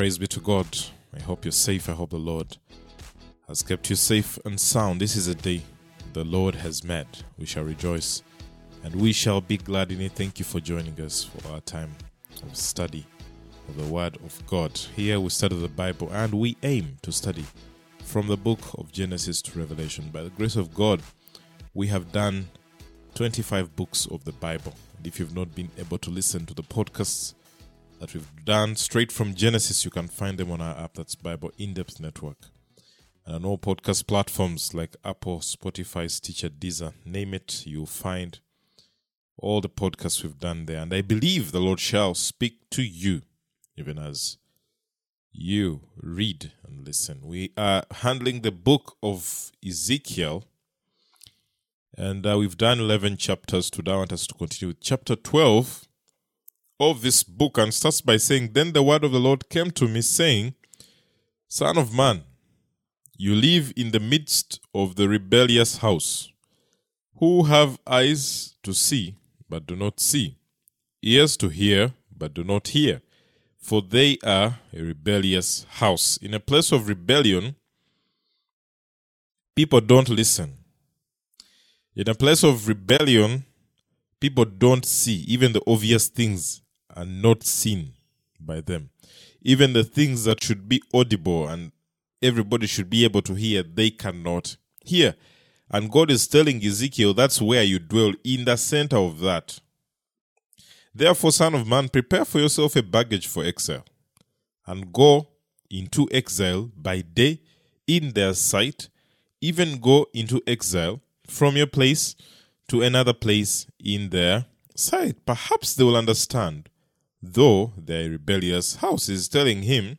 Praise be to God. I hope you're safe. I hope the Lord has kept you safe and sound. This is a day the Lord has made. We shall rejoice and we shall be glad in it. Thank you for joining us for our time of study of the Word of God. Here we study the Bible and we aim to study from the book of Genesis to Revelation. By the grace of God, we have done 25 books of the Bible. And if you've not been able to listen to the podcasts that we've done straight from Genesis, you can find them on our app that's Bible In Depth Network. And on all podcast platforms like Apple, Spotify, Stitcher, Deezer, name it, you'll find all the podcasts we've done there. And I believe the Lord shall speak to you even as you read and listen. We are handling the book of Ezekiel, and uh, we've done 11 chapters today. I want us to continue with chapter 12 of this book, and starts by saying, Then the word of the Lord came to me, saying, Son of man, you live in the midst of the rebellious house, who have eyes to see, but do not see, ears to hear, but do not hear for they are a rebellious house. In a place of rebellion, people don't listen. In a place of rebellion, people don't see. Even the obvious things are not seen by them. Even the things that should be audible and everybody should be able to hear, they cannot hear. And God is telling Ezekiel, that's where you dwell, in the center of that. Therefore, Son of Man, prepare for yourself a baggage for exile, and go into exile by day in their sight, even go into exile from your place to another place in their sight. Perhaps they will understand, though their rebellious house is telling him,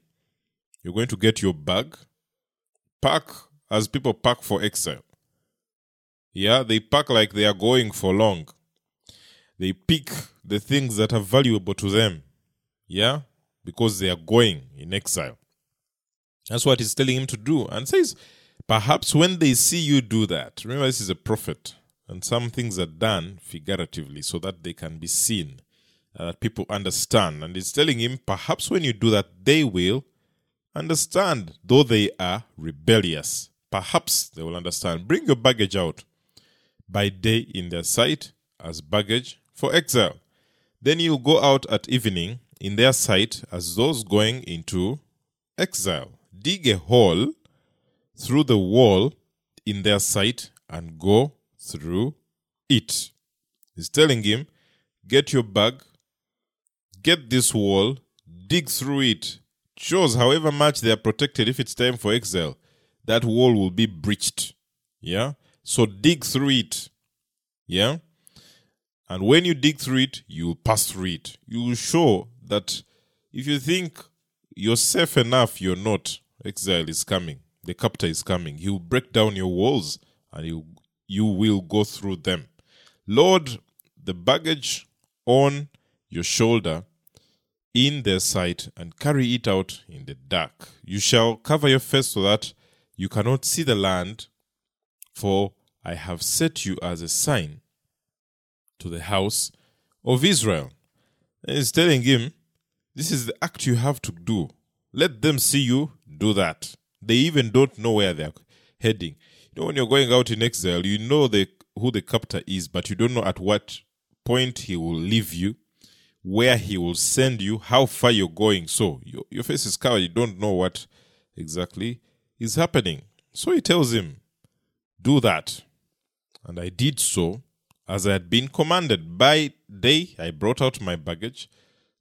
You're going to get your bag, pack as people pack for exile. Yeah, they pack like they are going for long they pick the things that are valuable to them. Yeah? Because they are going in exile. That's what he's telling him to do. And says, perhaps when they see you do that, remember this is a prophet, and some things are done figuratively so that they can be seen, uh, that people understand. And he's telling him, perhaps when you do that, they will understand, though they are rebellious. Perhaps they will understand. Bring your baggage out by day in their sight as baggage for exile. Then you go out at evening in their sight as those going into exile. Dig a hole through the wall in their sight and go through it. He's telling him, get your bag, get this wall, dig through it. Shows however much they are protected, if it's time for exile, that wall will be breached. Yeah? So dig through it. Yeah? And when you dig through it, you will pass through it. You will show that if you think you're safe enough, you're not. Exile is coming. The captor is coming. He will break down your walls and you, you will go through them. Load the baggage on your shoulder in their sight and carry it out in the dark. You shall cover your face so that you cannot see the land, for I have set you as a sign to the house of Israel. And he's telling him, This is the act you have to do. Let them see you do that. They even don't know where they're heading. You know, when you're going out in exile, you know the, who the captor is, but you don't know at what point he will leave you, where he will send you, how far you're going. So your, your face is covered. You don't know what exactly is happening. So he tells him, Do that. And I did so as I had been commanded. By day I brought out my baggage,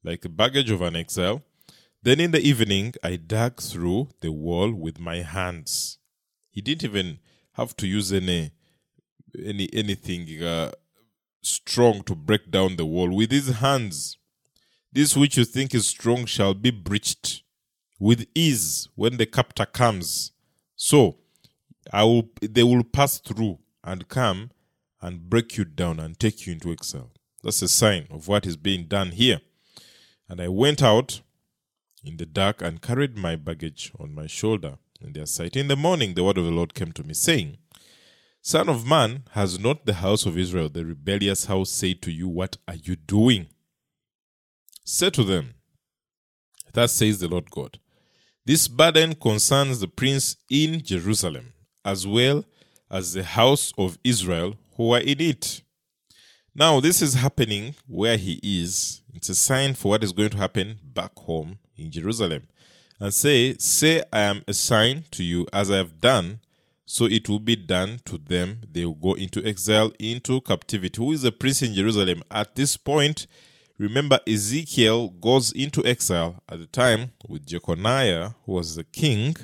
like the baggage of an exile. Then in the evening I dug through the wall with my hands. He didn't even have to use any any anything uh, strong to break down the wall with his hands. This which you think is strong shall be breached with ease when the captor comes. So I will they will pass through and come and break you down and take you into exile. That's a sign of what is being done here. And I went out in the dark and carried my baggage on my shoulder in their sight. In the morning, the word of the Lord came to me, saying, Son of man, has not the house of Israel, the rebellious house, said to you, What are you doing? Say to them, Thus says the Lord God, This burden concerns the prince in Jerusalem, as well as the house of Israel who are in it. Now, this is happening where he is. It's a sign for what is going to happen back home in Jerusalem. And say, Say, I am a sign to you as I have done, so it will be done to them. They will go into exile, into captivity. Who is the prince in Jerusalem? At this point, remember, Ezekiel goes into exile at the time with Jeconiah, who was the king.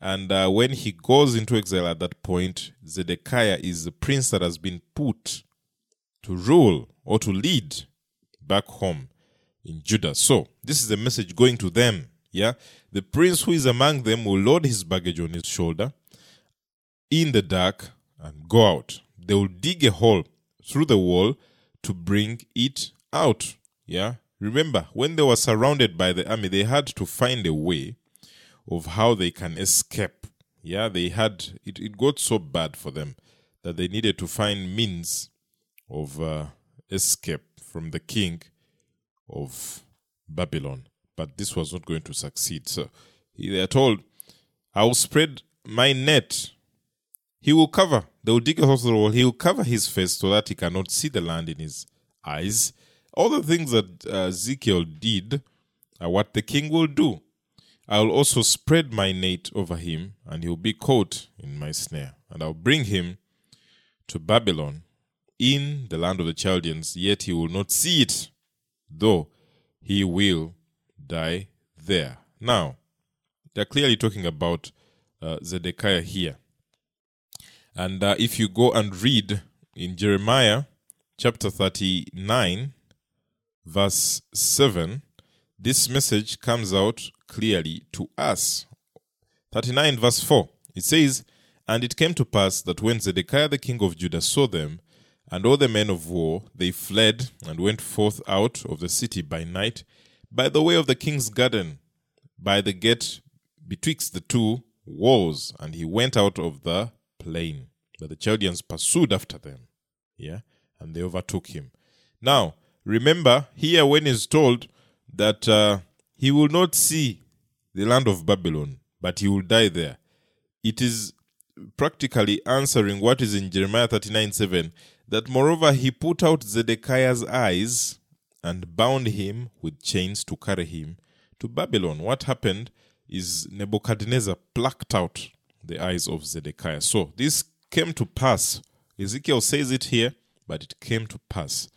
And uh, when he goes into exile at that point, Zedekiah is the prince that has been put to rule or to lead back home in Judah. So, this is the message going to them. Yeah. The prince who is among them will load his baggage on his shoulder in the dark and go out. They will dig a hole through the wall to bring it out. Yeah. Remember, when they were surrounded by the army, they had to find a way of how they can escape. Yeah, they had it, it got so bad for them that they needed to find means of uh, escape from the king of Babylon. But this was not going to succeed. So they are told, I will spread my net. He will cover, they will dig a wall. He will cover his face so that he cannot see the land in his eyes. All the things that uh, Ezekiel did are what the king will do. I will also spread my net over him, and he will be caught in my snare. And I'll bring him to Babylon in the land of the Chaldeans, yet he will not see it, though he will die there. Now, they're clearly talking about uh, Zedekiah here. And uh, if you go and read in Jeremiah chapter 39, verse 7, this message comes out clearly to us. 39, verse 4, it says, And it came to pass that when Zedekiah the king of Judah saw them, and all the men of war, they fled and went forth out of the city by night, by the way of the king's garden, by the gate betwixt the two walls, and he went out of the plain. But the Chaldeans pursued after them, yeah, and they overtook him. Now, remember here when he's told that uh, he will not see the land of Babylon, but he will die there. It is practically answering what is in Jeremiah 39 7 that moreover he put out Zedekiah's eyes and bound him with chains to carry him to Babylon. What happened is Nebuchadnezzar plucked out the eyes of Zedekiah. So this came to pass. Ezekiel says it here, but it came to pass.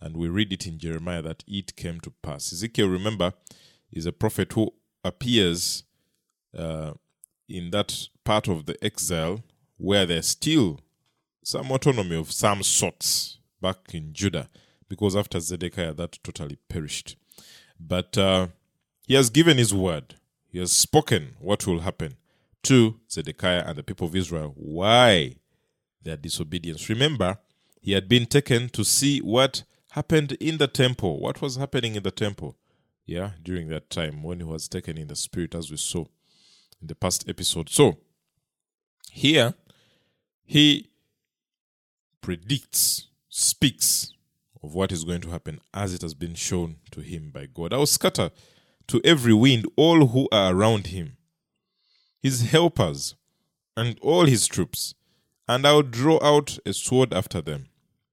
And we read it in Jeremiah that it came to pass. Ezekiel, remember, is a prophet who appears uh, in that part of the exile where there's still some autonomy of some sorts back in Judah, because after Zedekiah, that totally perished. But uh, he has given his word, he has spoken what will happen to Zedekiah and the people of Israel. Why their disobedience? Remember, he had been taken to see what happened in the temple. What was happening in the temple? Yeah, during that time when he was taken in the spirit, as we saw in the past episode. So, here, he predicts, speaks of what is going to happen as it has been shown to him by God. I will scatter to every wind all who are around him, his helpers, and all his troops, and I will draw out a sword after them.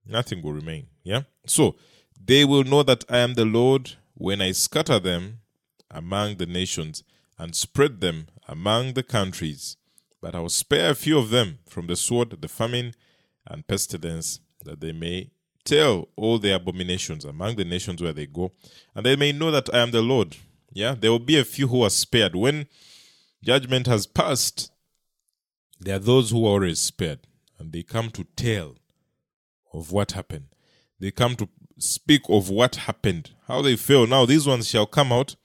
Nothing will remain. Yeah? So they will know that I am the Lord when I scatter them among the nations and spread them among the countries. But I will spare a few of them from the sword, the famine, and pestilence, that they may tell all their abominations among the nations where they go, and they may know that I am the Lord. Yeah, there will be a few who are spared. When judgment has passed, there are those who are always spared, and they come to tell of what happened. They come to speak of what happened, how they feel. Now, these ones shall come out,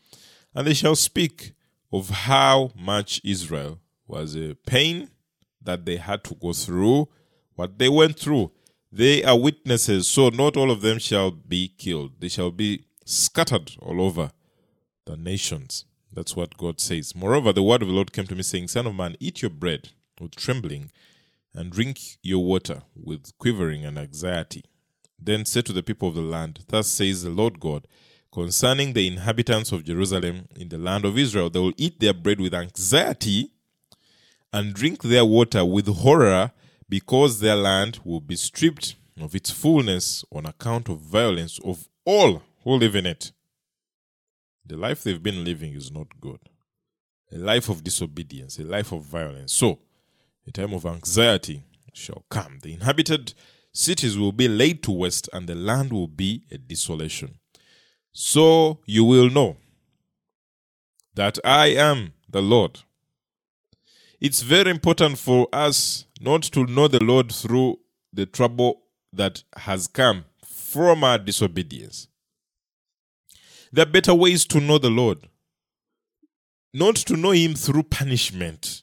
and they shall speak of how much Israel was a pain that they had to go through what they went through. They are witnesses, so not all of them shall be killed. They shall be scattered all over the nations. That's what God says. Moreover, the word of the Lord came to me, saying, Son of man, eat your bread with trembling, and drink your water with quivering and anxiety. Then say to the people of the land, Thus says the Lord God, concerning the inhabitants of Jerusalem in the land of Israel. They will eat their bread with anxiety and drink their water with horror because their land will be stripped of its fullness on account of violence of all who live in it. The life they've been living is not good. A life of disobedience, a life of violence. So, a time of anxiety shall come. The inhabited cities will be laid to waste, and the land will be a desolation. So you will know that I am the Lord. It's very important for us not to know the Lord through the trouble that has come from our disobedience. There are better ways to know the Lord, not to know Him through punishment.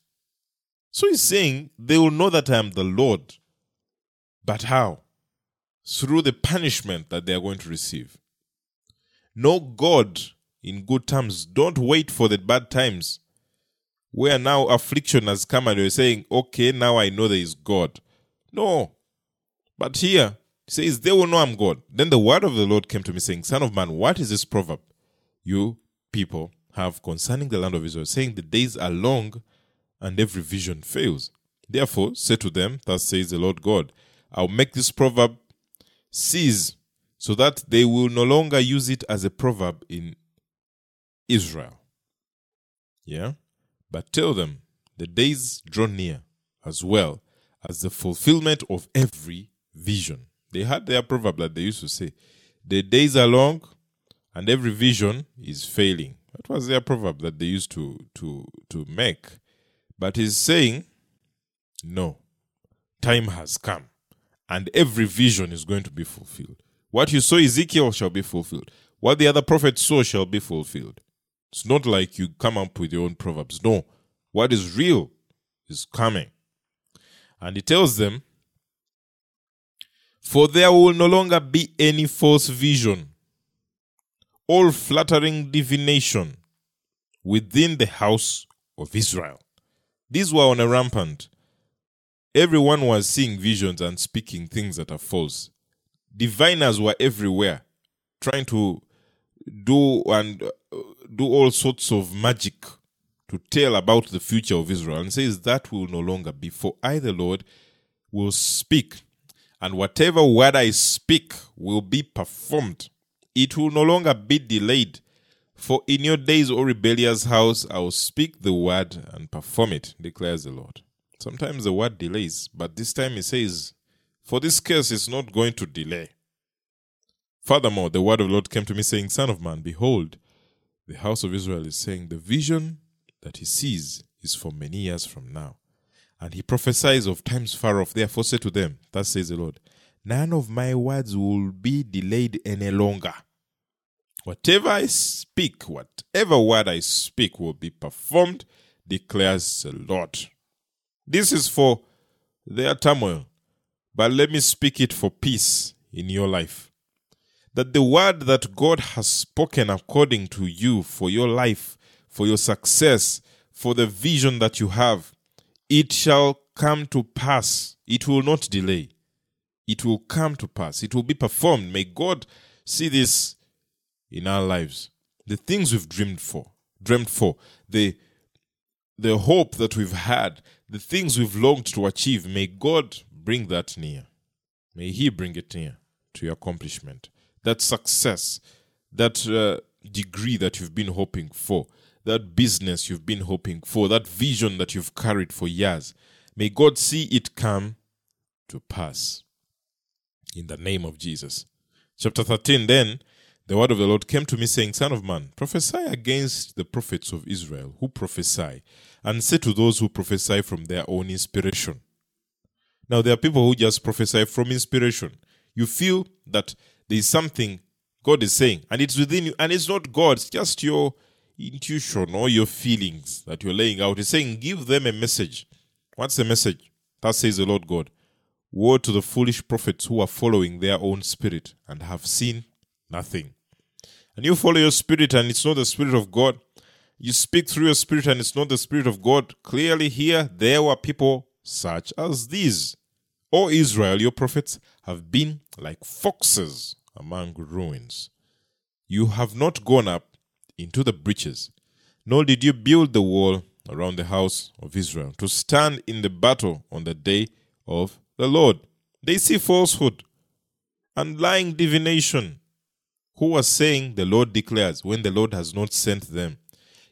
So he's saying they will know that I am the Lord. But how? Through the punishment that they are going to receive. Know God in good times. Don't wait for the bad times where now affliction has come and you're saying, okay, now I know there is God. No. But here, says, they will know I'm God. Then the word of the Lord came to me saying, Son of man, what is this proverb you people have concerning the land of Israel, saying the days are long and every vision fails? Therefore, say to them, Thus says the Lord God, I'll make this proverb cease so that they will no longer use it as a proverb in Israel. Yeah? But tell them the days draw near as well as the fulfillment of every vision. They had their proverb that they used to say, The days are long and every vision is failing. That was their proverb that they used to, to, to make. But he's saying, No, time has come and every vision is going to be fulfilled. What you saw Ezekiel shall be fulfilled. What the other prophets saw shall be fulfilled. It's not like you come up with your own proverbs. No. What is real is coming. And he tells them, For there will no longer be any false vision, all flattering divination within the house of Israel. These were on a rampant. Everyone was seeing visions and speaking things that are false diviners were everywhere trying to do and uh, do all sorts of magic to tell about the future of Israel and says that will no longer be for I the Lord will speak and whatever word I speak will be performed it will no longer be delayed for in your days O rebellious house I will speak the word and perform it declares the Lord sometimes the word delays but this time he says for this case is not going to delay. Furthermore, the word of the Lord came to me, saying, Son of man, behold, the house of Israel is saying, The vision that he sees is for many years from now. And he prophesies of times far off. Therefore, say to them, Thus says the Lord, None of my words will be delayed any longer. Whatever I speak, whatever word I speak will be performed, declares the Lord. This is for their turmoil, but let me speak it for peace in your life. That the word that God has spoken according to you for your life, for your success, for the vision that you have, it shall come to pass. It will not delay. It will come to pass. It will be performed. May God see this in our lives. The things we've dreamed for, dreamed for, the the hope that we've had, the things we've longed to achieve, may God bring that near. May He bring it near to your accomplishment. That success, that uh, degree that you've been hoping for, that business you've been hoping for, that vision that you've carried for years. May God see it come to pass. In the name of Jesus. Chapter 13 Then the word of the Lord came to me, saying, Son of man, prophesy against the prophets of Israel who prophesy, and say to those who prophesy from their own inspiration. Now, there are people who just prophesy from inspiration. You feel that there is something God is saying, and it's within you, and it's not God, it's just your intuition or your feelings that you're laying out. He's saying, Give them a message. What's the message? That says the Lord God. Woe to the foolish prophets who are following their own spirit and have seen nothing. And you follow your spirit, and it's not the spirit of God. You speak through your spirit, and it's not the spirit of God. Clearly, here, there were people such as these. O Israel, your prophets have been like foxes among ruins. You have not gone up into the breaches, nor did you build the wall around the house of Israel to stand in the battle on the day of the Lord. They see falsehood and lying divination. Who are saying, The Lord declares, when the Lord has not sent them?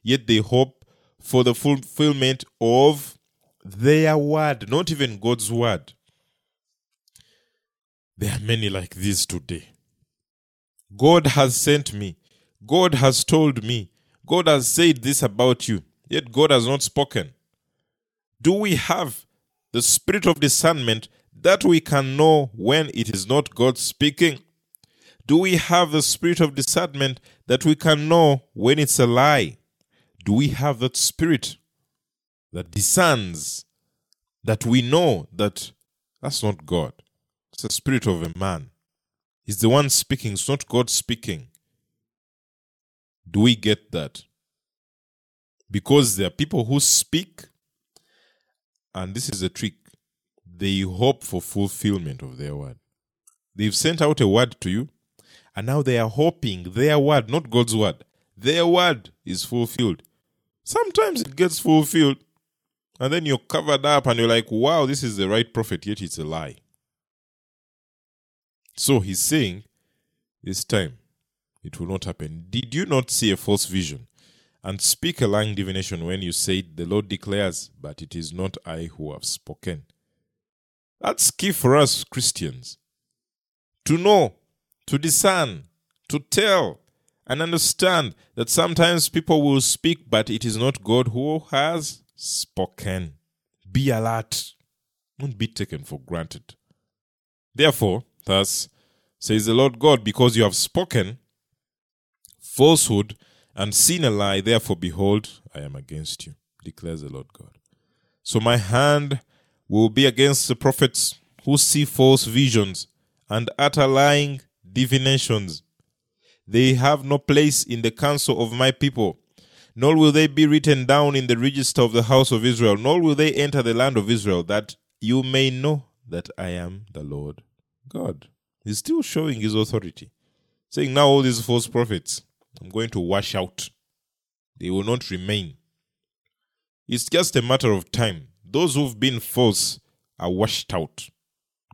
Yet they hope for the fulfillment of their word, not even God's word. There are many like this today. God has sent me. God has told me. God has said this about you, yet God has not spoken. Do we have the spirit of discernment that we can know when it is not God speaking? Do we have the spirit of discernment that we can know when it's a lie? Do we have that spirit that discerns that we know that that's not God? It's the spirit of a man. He's the one speaking, it's not God speaking. Do we get that? Because there are people who speak, and this is a trick, they hope for fulfillment of their word. They've sent out a word to you, and now they are hoping their word, not God's word, their word is fulfilled. Sometimes it gets fulfilled, and then you're covered up and you're like, wow, this is the right prophet, yet it's a lie. So he's saying, this time it will not happen. Did you not see a false vision and speak a lying divination when you said, The Lord declares, but it is not I who have spoken? That's key for us Christians to know, to discern, to tell, and understand that sometimes people will speak, but it is not God who has spoken. Be alert. Don't be taken for granted. Therefore, thus says the Lord God, because you have spoken falsehood and seen a lie, therefore, behold, I am against you, declares the Lord God. So my hand will be against the prophets who see false visions and utter lying divinations. They have no place in the council of my people, nor will they be written down in the register of the house of Israel, nor will they enter the land of Israel, that you may know that I am the Lord God. He's still showing his authority, saying, Now all these false prophets, I'm going to wash out. They will not remain. It's just a matter of time those who've been false are washed out.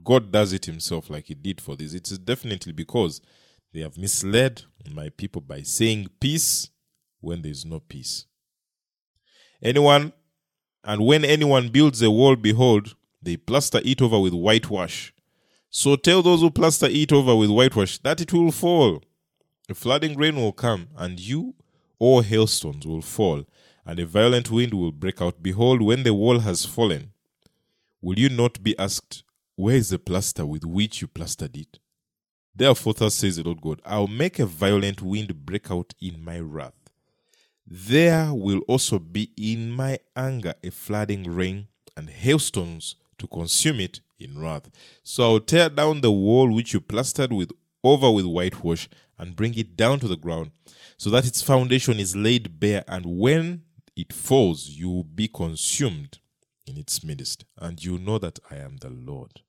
God does it himself like he did for this. It's definitely because they have misled my people by saying peace when there is no peace. Anyone, and when anyone builds a wall, behold, they plaster it over with whitewash. So tell those who plaster it over with whitewash that it will fall. A flooding rain will come, and you or hailstones will fall, and a violent wind will break out. Behold, when the wall has fallen, will you not be asked, Where is the plaster with which you plastered it? Therefore, thus says the Lord God, I'll make a violent wind break out in my wrath. There will also be in my anger a flooding rain and hailstones to consume it in wrath. So I'll tear down the wall which you plastered with over with whitewash and bring it down to the ground, so that its foundation is laid bare, and when it falls, you will be consumed in its midst, and you know that I am the Lord.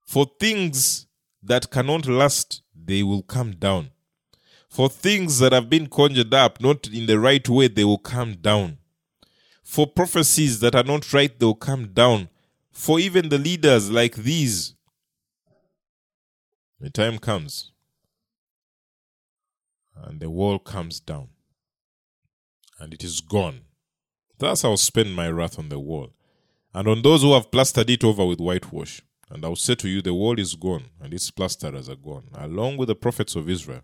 For things that cannot last, they will come down. For things that have been conjured up, not in the right way, they will come down. For prophecies that are not right, they will come down. For even the leaders like these, the time comes and the wall comes down and it is gone. Thus I'll spend my wrath on the wall, and on those who have plastered it over with whitewash. And I'll say to you, the wall is gone, and its plasterers are gone, along with the prophets of Israel,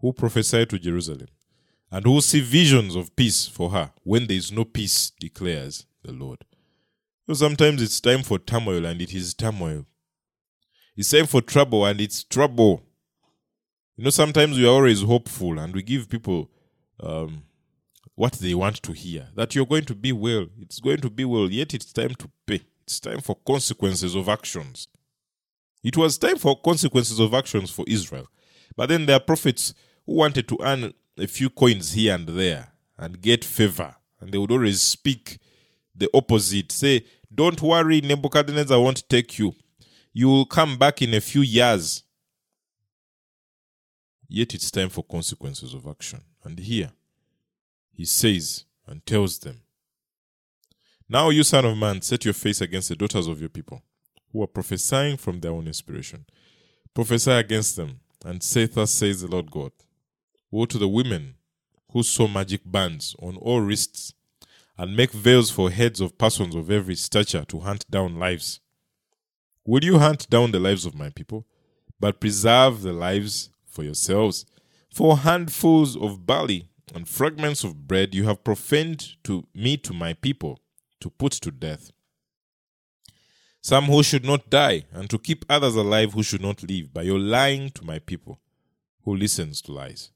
who prophesy to Jerusalem, and who see visions of peace for her, when there is no peace, declares the Lord. So sometimes it's time for turmoil, and it is turmoil. It's time for trouble, and it's trouble. You know, sometimes we are always hopeful, and we give people um, what they want to hear that you're going to be well, it's going to be well, yet it's time to pay. It's time for consequences of actions. It was time for consequences of actions for Israel. But then there are prophets who wanted to earn a few coins here and there and get favor. And they would always speak the opposite. Say, Don't worry, Nebuchadnezzar won't take you. You will come back in a few years Yet it's time for consequences of action. And here, he says and tells them, Now, you son of man, set your face against the daughters of your people, who are prophesying from their own inspiration. Prophesy against them, and say, Thus says the Lord God Woe to the women who sew magic bands on all wrists and make veils for heads of persons of every stature to hunt down lives. Will you hunt down the lives of my people, but preserve the lives for yourselves? For handfuls of barley and fragments of bread you have profaned to me to my people to put to death. Some who should not die, and to keep others alive who should not live, by your lying to my people, who listens to lies.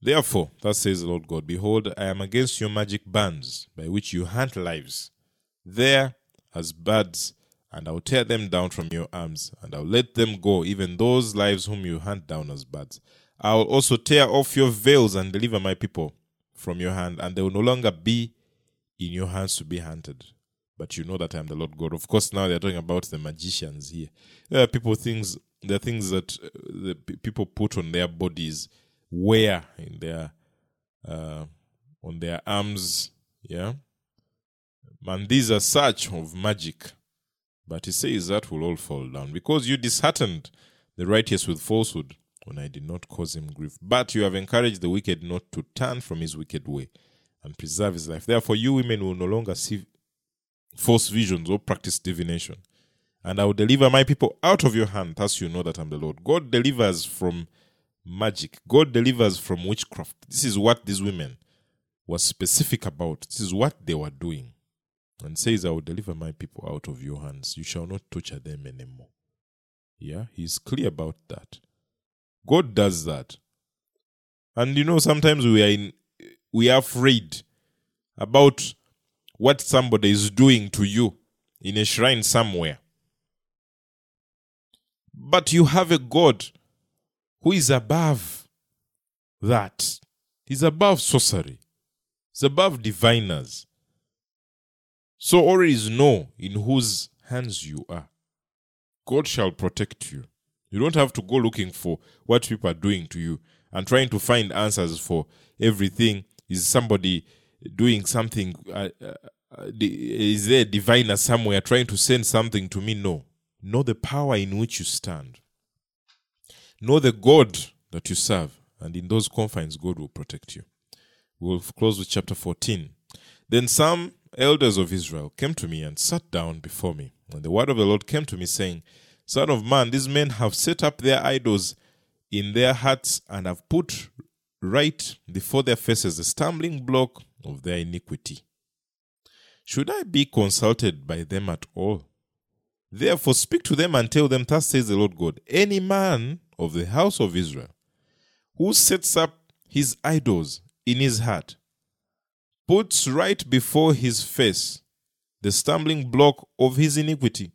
Therefore, thus says the Lord God Behold, I am against your magic bands, by which you hunt lives. There, as birds, and I'll tear them down from your arms, and I'll let them go, even those lives whom you hunt down as birds. I will also tear off your veils and deliver my people from your hand, and they will no longer be in your hands to be hunted. But you know that I am the Lord God. Of course, now they're talking about the magicians here. There are people things. There are things that uh, the people put on their bodies wear in their uh, on their arms. Yeah, and these are such of magic. But he says that will all fall down because you disheartened the righteous with falsehood when I did not cause him grief. But you have encouraged the wicked not to turn from his wicked way and preserve his life. Therefore, you women will no longer see false visions or practice divination. And I will deliver my people out of your hand. Thus, you know that I'm the Lord. God delivers from magic. God delivers from witchcraft. This is what these women were specific about. This is what they were doing. And says, I will deliver my people out of your hands. You shall not torture them anymore. Yeah, he's clear about that. God does that. And you know, sometimes we are in we are afraid about what somebody is doing to you in a shrine somewhere. But you have a God who is above that. He's above sorcery. He's above diviners. So always know in whose hands you are. God shall protect you. You don't have to go looking for what people are doing to you and trying to find answers for everything. Is somebody doing something? Uh, uh, is there a diviner somewhere trying to send something to me? No. Know the power in which you stand. Know the God that you serve, and in those confines, God will protect you. We'll close with chapter 14. Then some elders of Israel came to me and sat down before me. And the word of the Lord came to me, saying, Son of man, these men have set up their idols in their hearts and have put right before their faces the stumbling block of their iniquity. Should I be consulted by them at all? Therefore, speak to them and tell them, Thus says the Lord God Any man of the house of Israel, who sets up his idols in his heart, puts right before his face the stumbling block of his iniquity,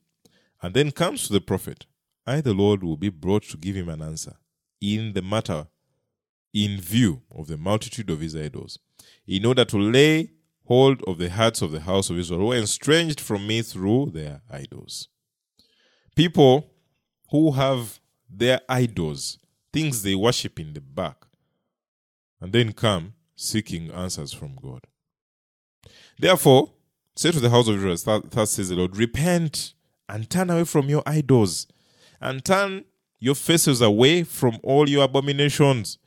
and then comes to the prophet, I, the Lord, will be brought to give him an answer in the matter in view of the multitude of his idols, in order to lay hold of the hearts of the house of Israel, who are estranged from me through their idols. People who have their idols, things they worship in the back, and then come seeking answers from God. Therefore, say to the house of Israel, thus says the Lord, repent and turn away from your idols, and turn your faces away from all your abominations.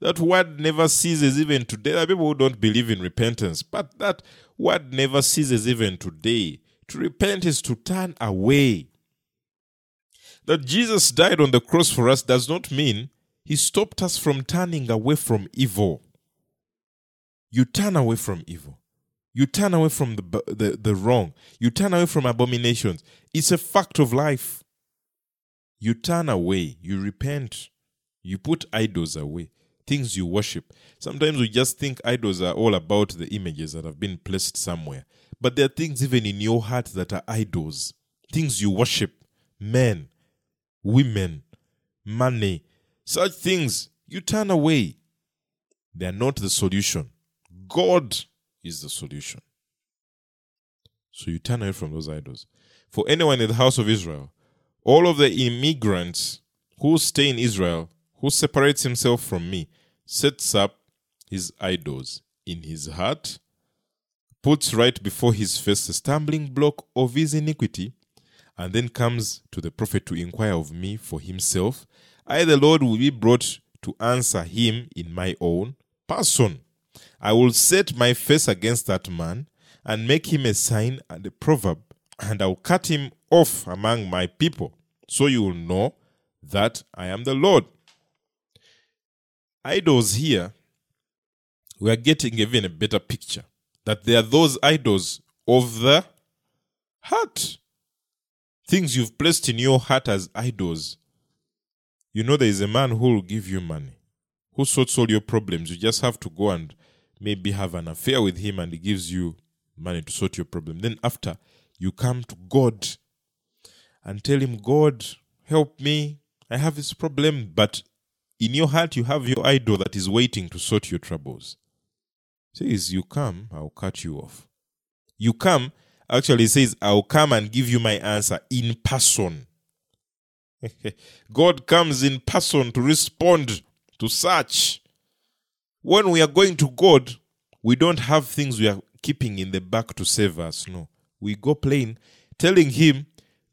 That word never ceases even today. There are people who don't believe in repentance, but that word never ceases even today. To repent is to turn away that Jesus died on the cross for us does not mean he stopped us from turning away from evil. You turn away from evil. You turn away from the, the, the wrong. You turn away from abominations. It's a fact of life. You turn away. You repent. You put idols away, things you worship. Sometimes we just think idols are all about the images that have been placed somewhere. But there are things even in your heart that are idols, things you worship, men, women, money, such things, you turn away. They are not the solution. God is the solution. So you turn away from those idols. For anyone in the house of Israel, all of the immigrants who stay in Israel, who separates himself from me, sets up his idols in his heart, puts right before his face the stumbling block of his iniquity, and then comes to the prophet to inquire of me for himself, I, the Lord, will be brought to answer him in my own person. I will set my face against that man and make him a sign and a proverb, and I will cut him off among my people, so you will know that I am the Lord. Idols here, we are getting even a better picture that they are those idols of the heart. Things you've placed in your heart as idols. You know, there is a man who will give you money, who sorts all your problems. You just have to go and maybe have an affair with him, and he gives you money to sort your problem. Then, after, you come to God and tell him, God, help me. I have this problem. But in your heart, you have your idol that is waiting to sort your troubles. Says, You come, I'll cut you off. You come, actually says, I'll come and give you my answer in person. God comes in person to respond to such. When we are going to God, we don't have things we are keeping in the back to save us. No. We go plain, telling Him,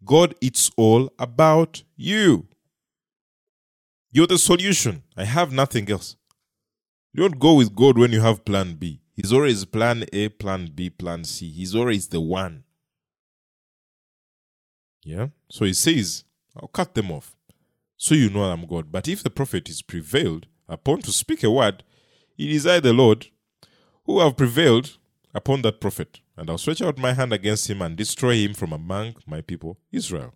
God, it's all about you. You're the solution. I have nothing else. You don't go with God when you have plan B. He's always plan A, plan B, plan C. He's always the one. Yeah? So he says, I'll cut them off. So you know I'm God. But if the prophet is prevailed upon to speak a word, it is I, the Lord, who have prevailed upon that prophet. And I'll stretch out my hand against him and destroy him from among my people, Israel.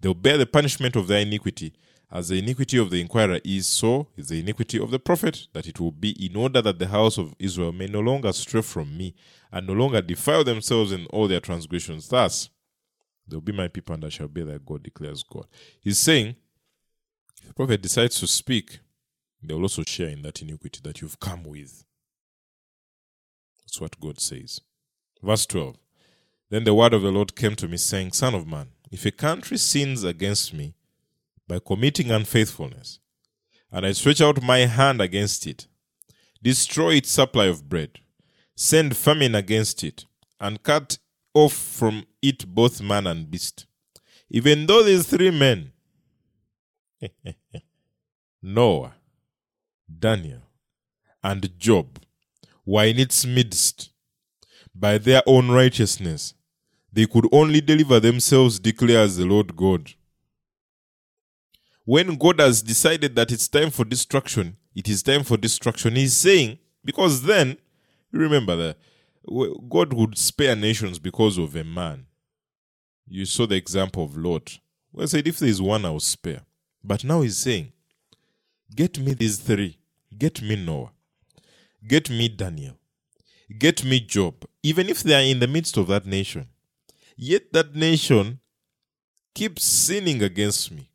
They'll bear the punishment of their iniquity. As the iniquity of the inquirer is, so is the iniquity of the prophet, that it will be in order that the house of Israel may no longer stray from me, and no longer defile themselves in all their transgressions. Thus, they'll be my people, and I shall be their God, declares God. He's saying, if the prophet decides to speak, they will also share in that iniquity that you've come with. That's what God says. Verse 12 Then the word of the Lord came to me, saying, Son of man, if a country sins against me by committing unfaithfulness, and I stretch out my hand against it, destroy its supply of bread, send famine against it, and cut off from it both man and beast, even though these three men, Noah, Daniel, and Job, were in its midst, by their own righteousness, they could only deliver themselves, declares the Lord God. When God has decided that it's time for destruction, it is time for destruction. He's saying, because then, you remember that God would spare nations because of a man. You saw the example of Lot. Well, said, if there is one, I will spare. But now he's saying, get me these three. Get me Noah. Get me Daniel. Get me Job. Even if they are in the midst of that nation, yet that nation keeps sinning against me,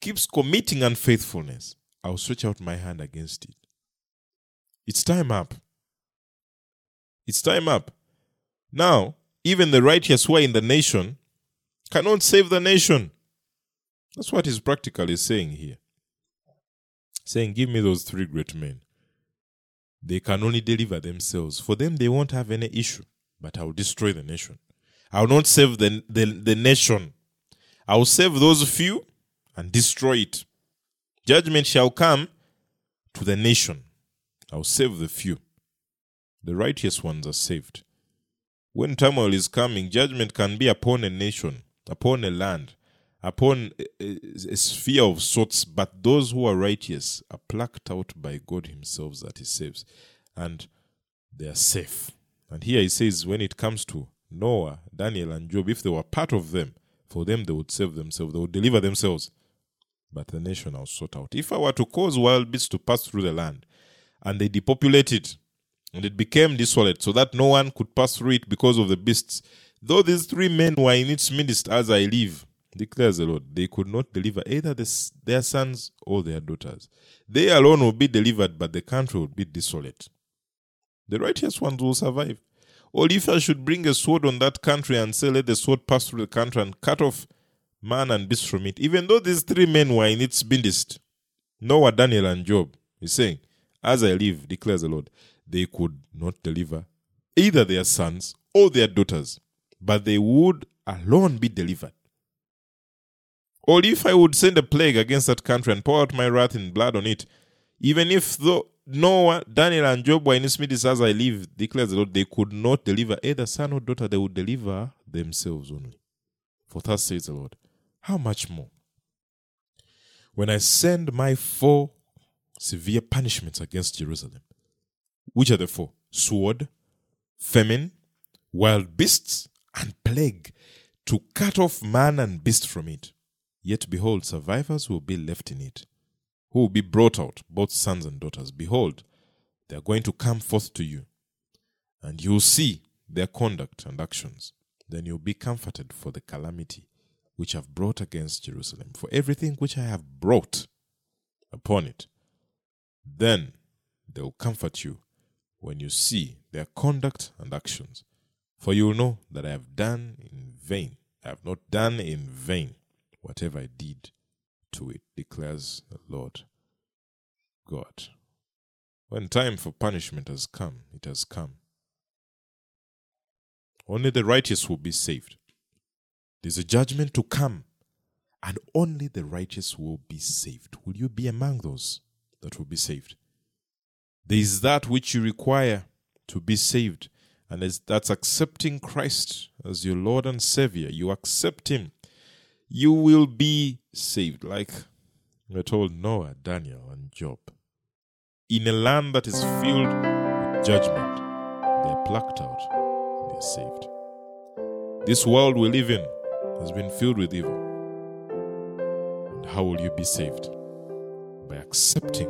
keeps committing unfaithfulness. I'll stretch out my hand against it. It's time up. It's time up. Now, even the righteous who are in the nation cannot save the nation. That's what he's practically saying here. Saying, Give me those three great men. They can only deliver themselves. For them, they won't have any issue, but I'll destroy the nation. I'll not save the, the, the nation. I'll save those few and destroy it. Judgment shall come to the nation. I'll save the few. The righteous ones are saved. When turmoil is coming, judgment can be upon a nation, upon a land, upon a, a, sphere of sorts, but those who are righteous are plucked out by God Himself that He saves, and they are safe. And here He says, when it comes to Noah, Daniel, and Job, if they were part of them, for them they would save themselves, they would deliver themselves. But the nation I'll sort out. If I were to cause wild beasts to pass through the land, and they depopulate it, and it became desolate, so that no one could pass through it because of the beasts, though these three men were in its midst as I live, declares the Lord, they could not deliver either the, their sons or their daughters. They alone will be delivered, but the country will be desolate. The righteous ones will survive. Or if I should bring a sword on that country and say, Let the sword pass through the country and cut off man and beast from it, even though these three men were in its midst, Noah, Daniel, and Job. He's saying, As I live, declares the Lord, they could not deliver either their sons or their daughters, but they would alone be delivered. Or if I would send a plague against that country and pour out my wrath in blood on it, even if though Noah, Daniel, and Job were in its midst as I live, declares the Lord, they could not deliver either son or daughter, they would deliver themselves only. For thus says the Lord, how much more? When I send my four severe punishments against Jerusalem, which are the four? Sword, famine, wild beasts, and plague, to cut off man and beast from it. Yet behold, survivors will be left in it, who will be brought out, both sons and daughters. Behold, they are going to come forth to you, and you will see their conduct and actions. Then you'll be comforted for the calamity which I've brought against Jerusalem, for everything which I have brought upon it. Then they will comfort you when you see their conduct and actions. For you will know that I have done in vain, I have not done in vain whatever I did to it, declares the Lord God. When time for punishment has come, it has come. Only the righteous will be saved. There's a judgment to come, and only the righteous will be saved. Will you be among those that will be saved? There is that which you require to be saved, and that's accepting Christ as your Lord and Savior. You accept Him, you will be saved. Like we're told Noah, Daniel, and Job. In a land that is filled with judgment, they're plucked out and they're saved. This world we live in has been filled with evil. And how will you be saved? By accepting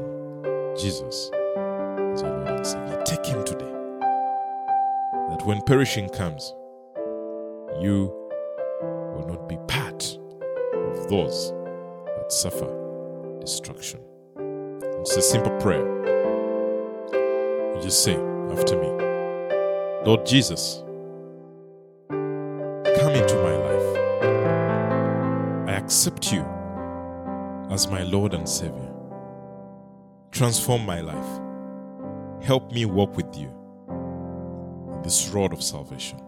Jesus as your Lord and Savior. Take Him today. That when perishing comes, you will not be part those that suffer destruction. It's a simple prayer. You just say after me Lord Jesus, come into my life. I accept you as my Lord and Savior. Transform my life. Help me walk with you in this road of salvation.